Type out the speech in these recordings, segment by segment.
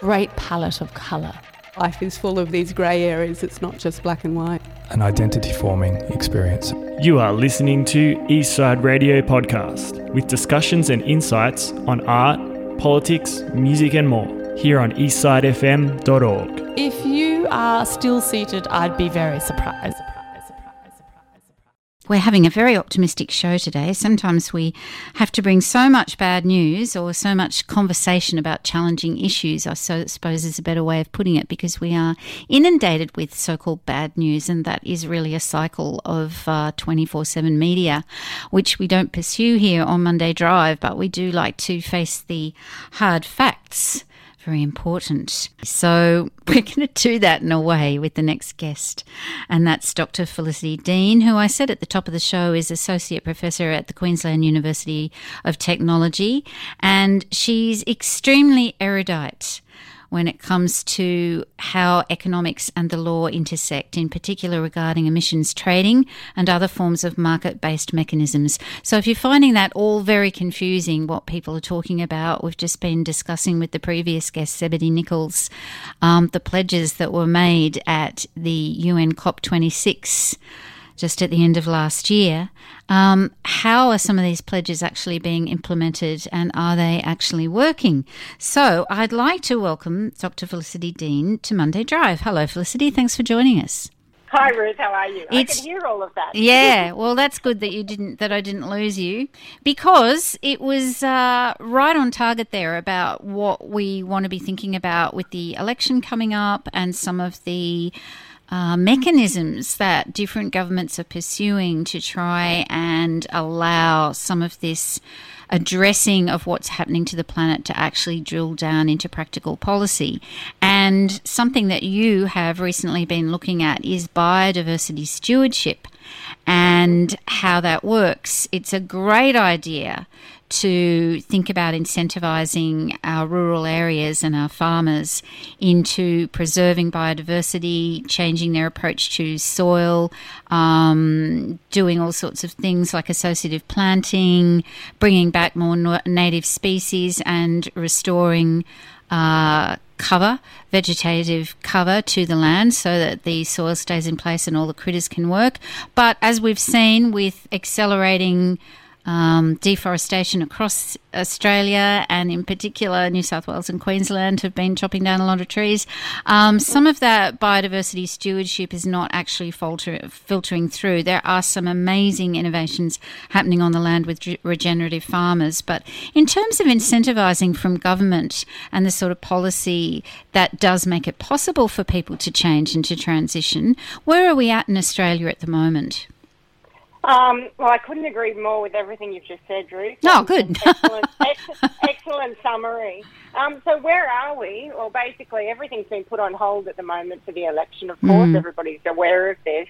great palette of colour. Life is full of these grey areas, it's not just black and white. An identity forming experience. You are listening to Eastside Radio Podcast with discussions and insights on art, politics, music, and more here on eastsidefm.org. If you are still seated, I'd be very surprised. We're having a very optimistic show today. Sometimes we have to bring so much bad news or so much conversation about challenging issues, I suppose is a better way of putting it, because we are inundated with so called bad news, and that is really a cycle of uh, 24 7 media, which we don't pursue here on Monday Drive, but we do like to face the hard facts very important. So, we're going to do that in a way with the next guest, and that's Dr. Felicity Deane, who I said at the top of the show is Associate Professor at the Queensland University of Technology, and she's extremely erudite when it comes to how economics and the law intersect, in particular regarding emissions trading and other forms of market based mechanisms. So, if you're finding that all very confusing, what people are talking about, we've just been discussing with the previous guest, Zebedee Nicholls, um, the pledges that were made at the UN COP26 just at the end of last year. Um, how are some of these pledges actually being implemented and are they actually working? So I'd like to welcome Dr. Felicity Deane to Monday Drive. Hello, Felicity. Thanks for joining us. Hi Ruth, how are you? It's, I can hear all of that. Yeah, well, that's good that you didn't that I didn't lose you because it was uh, right on target there about what we want to be thinking about with the election coming up and some of the uh, mechanisms that different governments are pursuing to try and allow some of this addressing of what's happening to the planet to actually drill down into practical policy. And something that you have recently been looking at is biodiversity stewardship and how that works. It's a great idea to think about incentivizing our rural areas and our farmers into preserving biodiversity, changing their approach to soil, um, doing all sorts of things like associative planting, bringing back more native species, and restoring. Uh, cover, vegetative cover to the land so that the soil stays in place and all the critters can work. But as we've seen with accelerating um, deforestation across Australia and in particular New South Wales and Queensland have been chopping down a lot of trees. Um, some of that biodiversity stewardship is not actually filtering through. There are some amazing innovations happening on the land with regenerative farmers, but in terms of incentivising from government and the sort of policy that does make it possible for people to change and to transition, where are we at in Australia at the moment? Um, well, I couldn't agree more with everything you've just said, Ruth. Oh, good. excellent, ex- excellent summary. Um, so, where are we? Well, basically, everything's been put on hold at the moment for the election. Of course, mm. everybody's aware of this.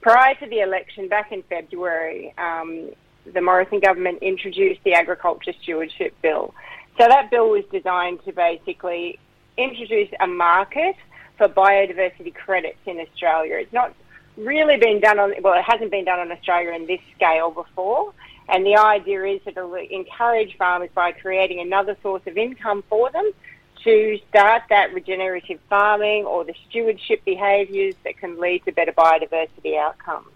Prior to the election, back in February, um, the Morrison government introduced the Agriculture Stewardship Bill. So, that bill was designed to basically introduce a market for biodiversity credits in Australia. It's not really been done on, well, it hasn't been done on Australia in this scale before. And the idea is that it'll encourage farmers by creating another source of income for them to start that regenerative farming or the stewardship behaviours that can lead to better biodiversity outcomes.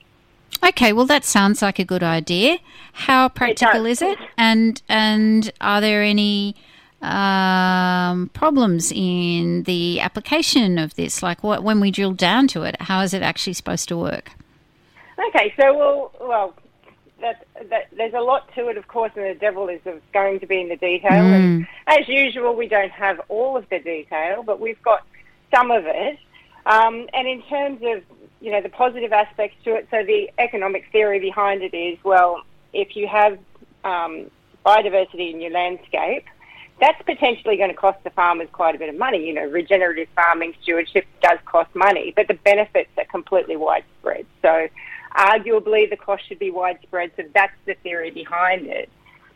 Okay, well that sounds like a good idea. How practical is it? And and are there any um, problems in the application of this? Like, what when we drill down to it, how is it actually supposed to work? Okay, so well, well, that, that, there's a lot to it, of course, and the devil is going to be in the detail. Mm. And as usual, we don't have all of the detail, but we've got some of it. Um, and in terms of you know the positive aspects to it, so the economic theory behind it is well, if you have um, biodiversity in your landscape, that's potentially going to cost the farmers quite a bit of money. You know, regenerative farming stewardship does cost money, but the benefits are completely widespread. So, arguably, the cost should be widespread. So, that's the theory behind it.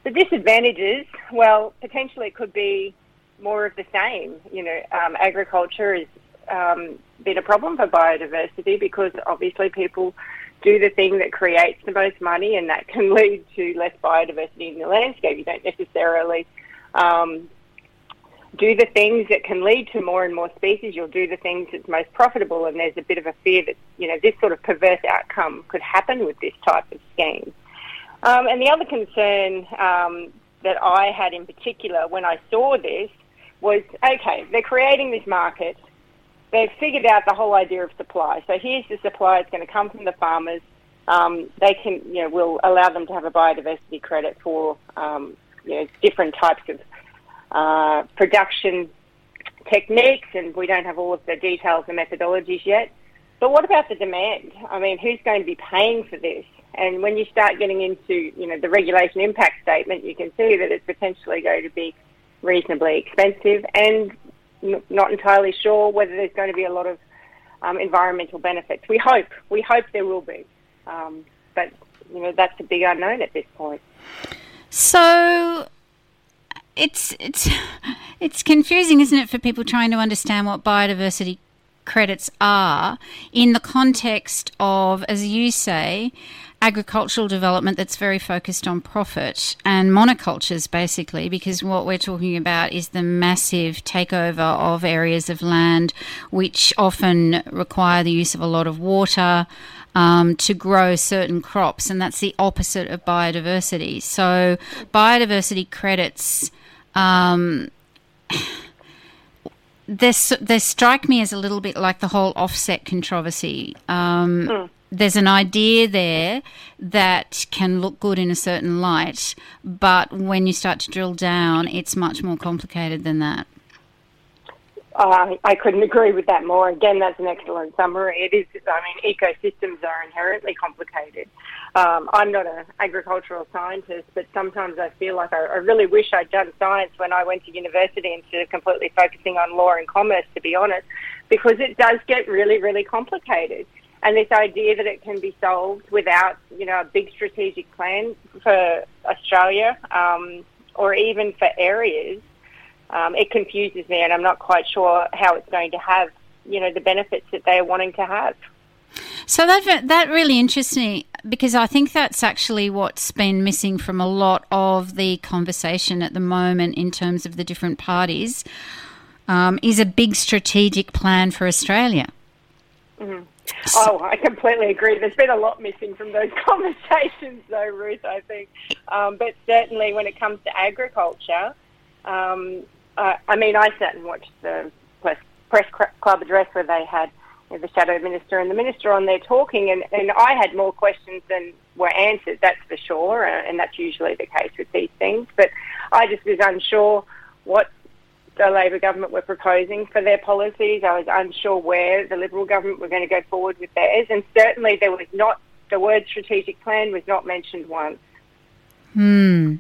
The disadvantages, well, potentially it could be more of the same. You know, um, agriculture has um, been a problem for biodiversity because obviously people do the thing that creates the most money, and that can lead to less biodiversity in the landscape. You don't necessarily um, do the things that can lead to more and more species. You'll do the things that's most profitable, and there's a bit of a fear that you know this sort of perverse outcome could happen with this type of scheme. Um, and the other concern um, that I had in particular when I saw this was okay, they're creating this market. They've figured out the whole idea of supply. So here's the supply. It's going to come from the farmers. Um, they can, you know, will allow them to have a biodiversity credit for, um, you know, different types of uh, production techniques, and we don't have all of the details and methodologies yet. But what about the demand? I mean, who's going to be paying for this? And when you start getting into, you know, the regulation impact statement, you can see that it's potentially going to be reasonably expensive and not entirely sure whether there's going to be a lot of um, environmental benefits. We hope, we hope there will be, um, but you know that's a big unknown at this point. So it's it's it's confusing, isn't it, for people trying to understand what biodiversity credits are in the context of, as you say, agricultural development that's very focused on profit and monocultures, basically, because what we're talking about is the massive takeover of areas of land which often require the use of a lot of water. Um, to grow certain crops, and that's the opposite of biodiversity. So, biodiversity credits um, they, strike me as a little bit like the whole offset controversy. Um, mm. There's an idea there that can look good in a certain light, but when you start to drill down, it's much more complicated than that. Uh, I couldn't agree with that more. Again, that's an excellent summary. It is, I mean, ecosystems are inherently complicated. Um, I'm not an agricultural scientist, but sometimes I feel like I, I really wish I'd done science when I went to university instead of completely focusing on law and commerce, to be honest, because it does get really, really complicated. And this idea that it can be solved without, you know, a big strategic plan for Australia um, or even for areas um, it confuses me, and I'm not quite sure how it's going to have, you know, the benefits that they are wanting to have. So that that really interests me because I think that's actually what's been missing from a lot of the conversation at the moment in terms of the different parties um, is a big strategic plan for Australia. Mm-hmm. Oh, I completely agree. There's been a lot missing from those conversations, though, Ruth. I think, um, but certainly when it comes to agriculture, um, uh, I mean, I sat and watched the press, press club address where they had you know, the shadow minister and the minister on there talking, and, and I had more questions than were answered. That's for sure, uh, and that's usually the case with these things. But I just was unsure what the Labor government were proposing for their policies. I was unsure where the Liberal government were going to go forward with theirs, and certainly there was not the word strategic plan was not mentioned once. Hmm.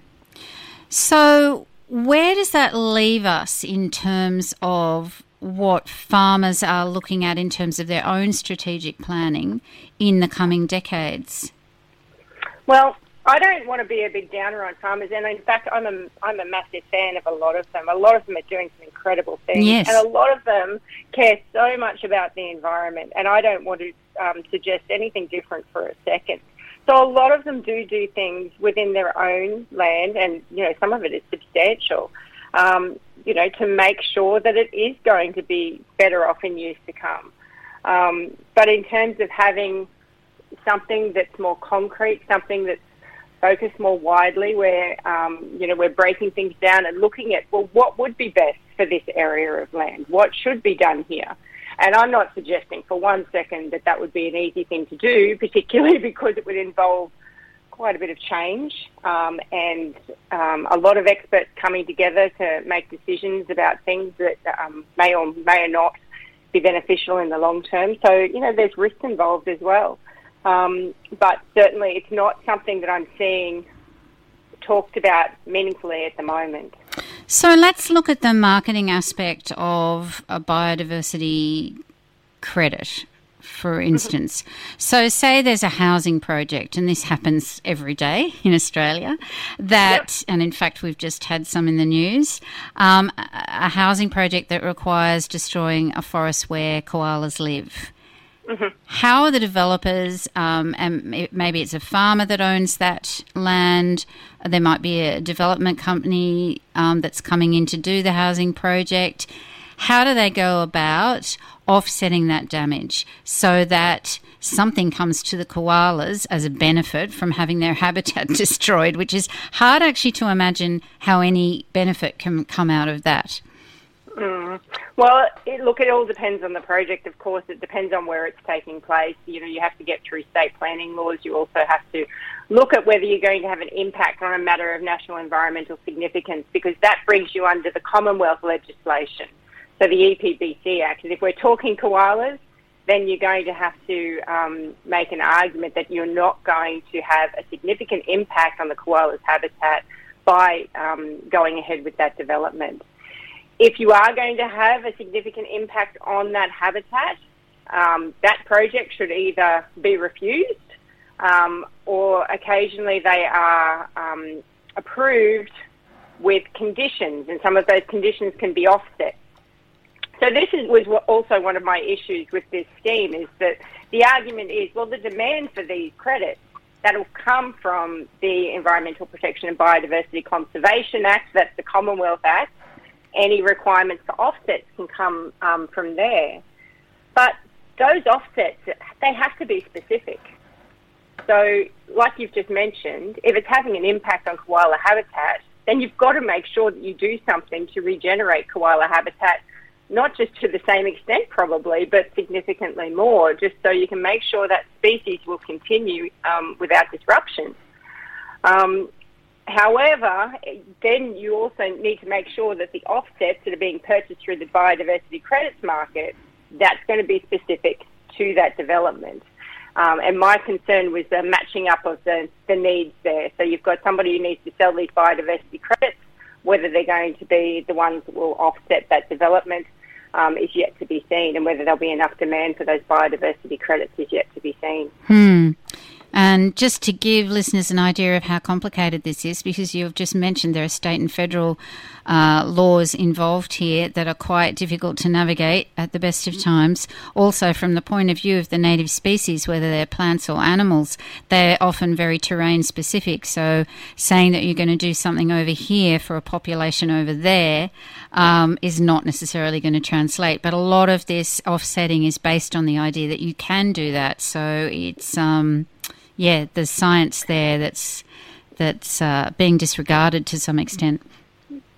So where does that leave us in terms of what farmers are looking at in terms of their own strategic planning in the coming decades? Well, I don't want to be a big downer on farmers, and in fact, I'm a I'm a massive fan of a lot of them. A lot of them are doing some incredible things, yes. and a lot of them care so much about the environment. And I don't want to um, suggest anything different for a second. So a lot of them do do things within their own land, and you know some of it is substantial. Um, you know to make sure that it is going to be better off in years to come. Um, but in terms of having something that's more concrete, something that's focused more widely, where um, you know we're breaking things down and looking at well, what would be best for this area of land? What should be done here? And I'm not suggesting for one second that that would be an easy thing to do, particularly because it would involve quite a bit of change um, and um, a lot of experts coming together to make decisions about things that um, may or may or not be beneficial in the long term. So, you know, there's risk involved as well. Um, but certainly it's not something that I'm seeing talked about meaningfully at the moment. So let's look at the marketing aspect of a biodiversity credit, for mm-hmm. instance. Mm-hmm. So, say there's a housing project, and this happens every day in Australia, that, yep. and in fact, we've just had some in the news, um, a housing project that requires destroying a forest where koalas live. Mm-hmm. How are the developers, um, and maybe it's a farmer that owns that land, there might be a development company um, that's coming in to do the housing project. How do they go about offsetting that damage so that something comes to the koalas as a benefit from having their habitat destroyed, which is hard actually to imagine how any benefit can come out of that? Mm. Well, it, look, it all depends on the project. Of course, it depends on where it's taking place. You know, you have to get through state planning laws. You also have to look at whether you're going to have an impact on a matter of national environmental significance, because that brings you under the Commonwealth legislation, so the EPBC Act. And if we're talking koalas, then you're going to have to um, make an argument that you're not going to have a significant impact on the koala's habitat by um, going ahead with that development if you are going to have a significant impact on that habitat, um, that project should either be refused um, or occasionally they are um, approved with conditions, and some of those conditions can be offset. So this is, was also one of my issues with this scheme is that the argument is, well, the demand for these credits that'll come from the Environmental Protection and Biodiversity Conservation Act, that's the Commonwealth Act, any requirements for offsets can come um, from there. But those offsets, they have to be specific. So, like you've just mentioned, if it's having an impact on koala habitat, then you've got to make sure that you do something to regenerate koala habitat, not just to the same extent probably, but significantly more, just so you can make sure that species will continue um, without disruption. Um, However, then you also need to make sure that the offsets that are being purchased through the biodiversity credits market, that's going to be specific to that development. Um, and my concern was the matching up of the, the needs there. So you've got somebody who needs to sell these biodiversity credits, whether they're going to be the ones that will offset that development um, is yet to be seen, and whether there'll be enough demand for those biodiversity credits is yet to be seen. Hmm. And just to give listeners an idea of how complicated this is, because you've just mentioned there are state and federal uh, laws involved here that are quite difficult to navigate at the best of times. Also, from the point of view of the native species, whether they're plants or animals, they're often very terrain specific. So, saying that you're going to do something over here for a population over there um, is not necessarily going to translate. But a lot of this offsetting is based on the idea that you can do that. So, it's. Um, yeah, there's science there that's that's uh, being disregarded to some extent.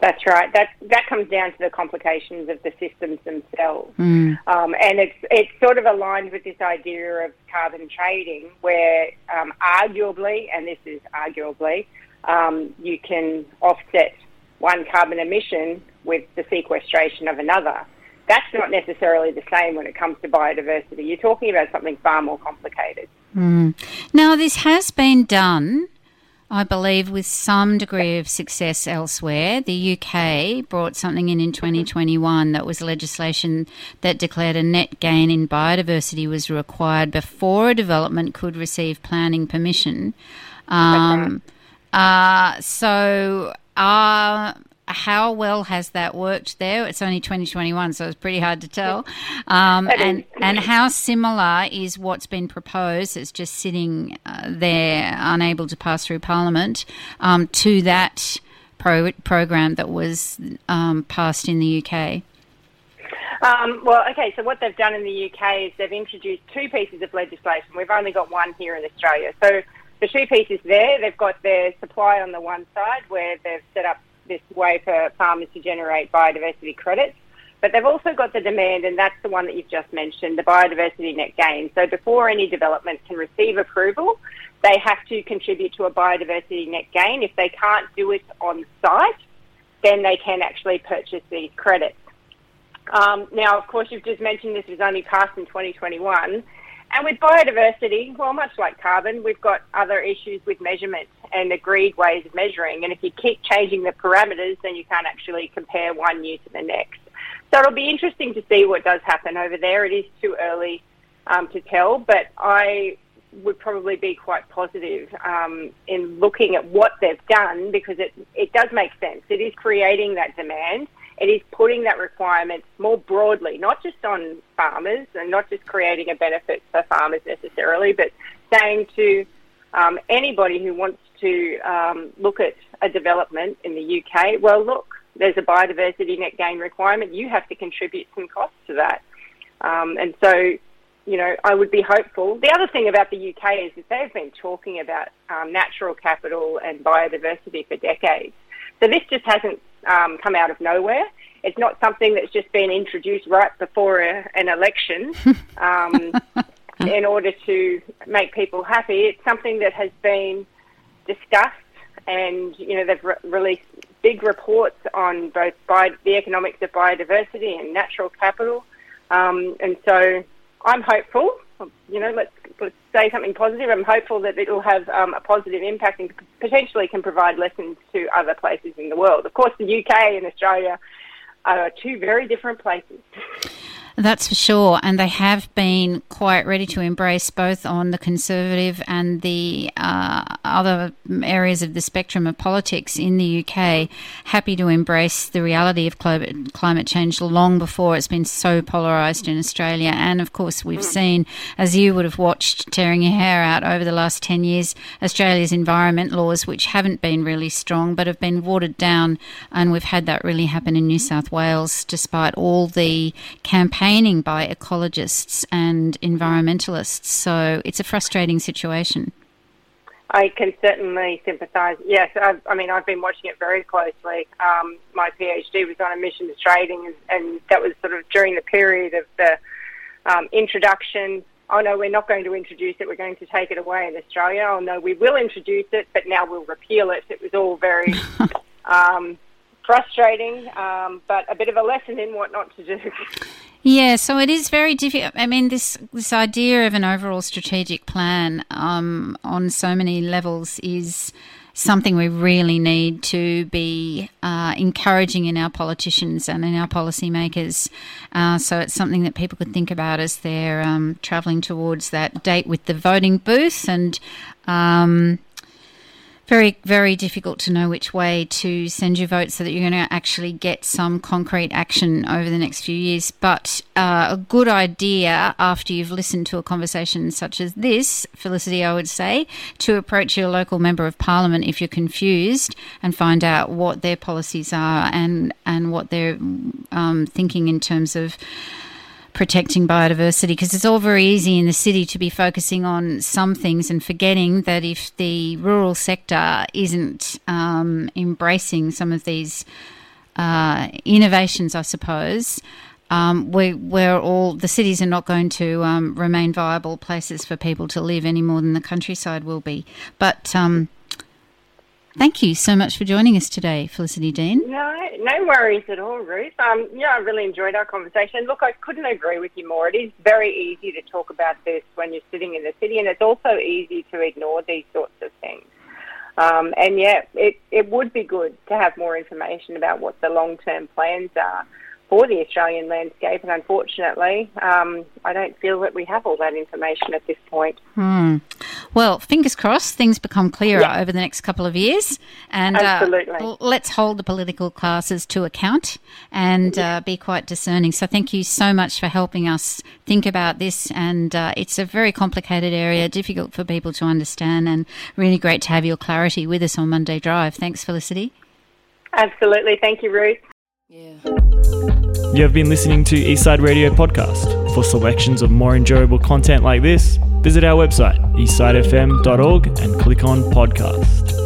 That's right. That that comes down to the complications of the systems themselves, mm. um, and it's it's sort of aligned with this idea of carbon trading, where um, arguably, and this is arguably, um, you can offset one carbon emission with the sequestration of another. That's not necessarily the same when it comes to biodiversity. You're talking about something far more complicated. Mm. Now, this has been done, I believe, with some degree of success elsewhere. The UK brought something in in 2021 that was legislation that declared a net gain in biodiversity was required before a development could receive planning permission. Um, uh, so, are how well has that worked there? It's only 2021, so it's pretty hard to tell. Um, and and how similar is what's been proposed? It's just sitting uh, there, unable to pass through Parliament, um, to that pro- program that was um, passed in the UK. Um, well, okay, so what they've done in the UK is they've introduced two pieces of legislation. We've only got one here in Australia. So the two pieces there, they've got their supply on the one side where they've set up this way for farmers to generate biodiversity credits. But they've also got the demand, and that's the one that you've just mentioned, the biodiversity net gain. So before any development can receive approval, they have to contribute to a biodiversity net gain. If they can't do it on site, then they can actually purchase these credits. Um, now, of course, you've just mentioned this was only passed in 2021. And with biodiversity, well, much like carbon, we've got other issues with measurement and agreed ways of measuring. And if you keep changing the parameters, then you can't actually compare one year to the next. So it'll be interesting to see what does happen over there. It is too early um, to tell, but I would probably be quite positive um, in looking at what they've done because it, it does make sense. It is creating that demand. it is putting that requirement more broadly, not just on farmers and not just creating a benefit for farmers necessarily, but saying to um, anybody who wants to um, look at a development in the UK, well, look, there's a biodiversity net gain requirement. You have to contribute some costs to that. Um, and so, you know, I would be hopeful. The other thing about the UK is that they've been talking about um, natural capital and biodiversity for decades. So this just hasn't um, come out of nowhere. It's not something that's just been introduced right before a, an election um, in order to make people happy. It's something that has been discussed, and you know they've re- released big reports on both bio- the economics of biodiversity and natural capital. Um, and so I'm hopeful. You know, let's, let's, say something positive. I'm hopeful that it will have um, a positive impact and potentially can provide lessons to other places in the world. Of course, the UK and Australia are two very different places. That's for sure. And they have been quite ready to embrace both on the conservative and the uh, other areas of the spectrum of politics in the UK, happy to embrace the reality of climate change long before it's been so polarised in Australia. And of course, we've seen, as you would have watched tearing your hair out over the last 10 years, Australia's environment laws, which haven't been really strong but have been watered down. And we've had that really happen in New South Wales, despite all the campaigns campaigning by ecologists and environmentalists. So it's a frustrating situation. I can certainly sympathise. Yes, I've, i mean, I've been watching it very closely. Um, my PhD was on emissions trading, and, and, that was sort of during the period of the um, introduction. Oh no, we're not going to introduce it. We're going to take it away in Australia. Oh no, we will introduce it, but now we'll repeal it. It was all very um, frustrating, um, but a bit of a lesson in what not to do. Yeah, so it is very difficult. I mean, this this idea of an overall strategic plan um, on so many levels is something we really need to be uh, encouraging in our politicians and in our policymakers. Uh, so it's something that people could think about as they're um, travelling towards that date with the voting booth and. Um, very, very difficult to know which way to send your vote so that you're going to actually get some concrete action over the next few years. But uh, a good idea after you've listened to a conversation such as this, Felicity, I would say, to approach your local member of parliament if you're confused and find out what their policies are and, and what they're um, thinking in terms of protecting biodiversity because it's all very easy in the city to be focusing on some things and forgetting that if the rural sector isn't um, embracing some of these uh, innovations, I suppose. Um, we, we're all the cities are not going to um, remain viable places for people to live any more than the countryside will be. But um, Thank you so much for joining us today, Felicity Deane. No, no worries at all, Ruth. Um, yeah, I really enjoyed our conversation. Look, I couldn't agree with you more. It is very easy to talk about this when you're sitting in the city, and it's also easy to ignore these sorts of things. Um, and yeah, it, it would be good to have more information about what the long term plans are for the Australian landscape, and unfortunately, um, I don't feel that we have all that information at this point. Hmm. Well, fingers crossed, things become clearer yeah. over the next couple of years, and uh, let's hold the political classes to account and yeah. uh, be quite discerning. So, thank you so much for helping us think about this, and uh, it's a very complicated area, difficult for people to understand, and really great to have your clarity with us on Monday Drive. Thanks, Felicity. Absolutely, thank you, Ruth. Yeah. You have been listening to Eastside Radio Podcast. For selections of more enjoyable content like this, visit our website, eastsidefm.org, and click on Podcast.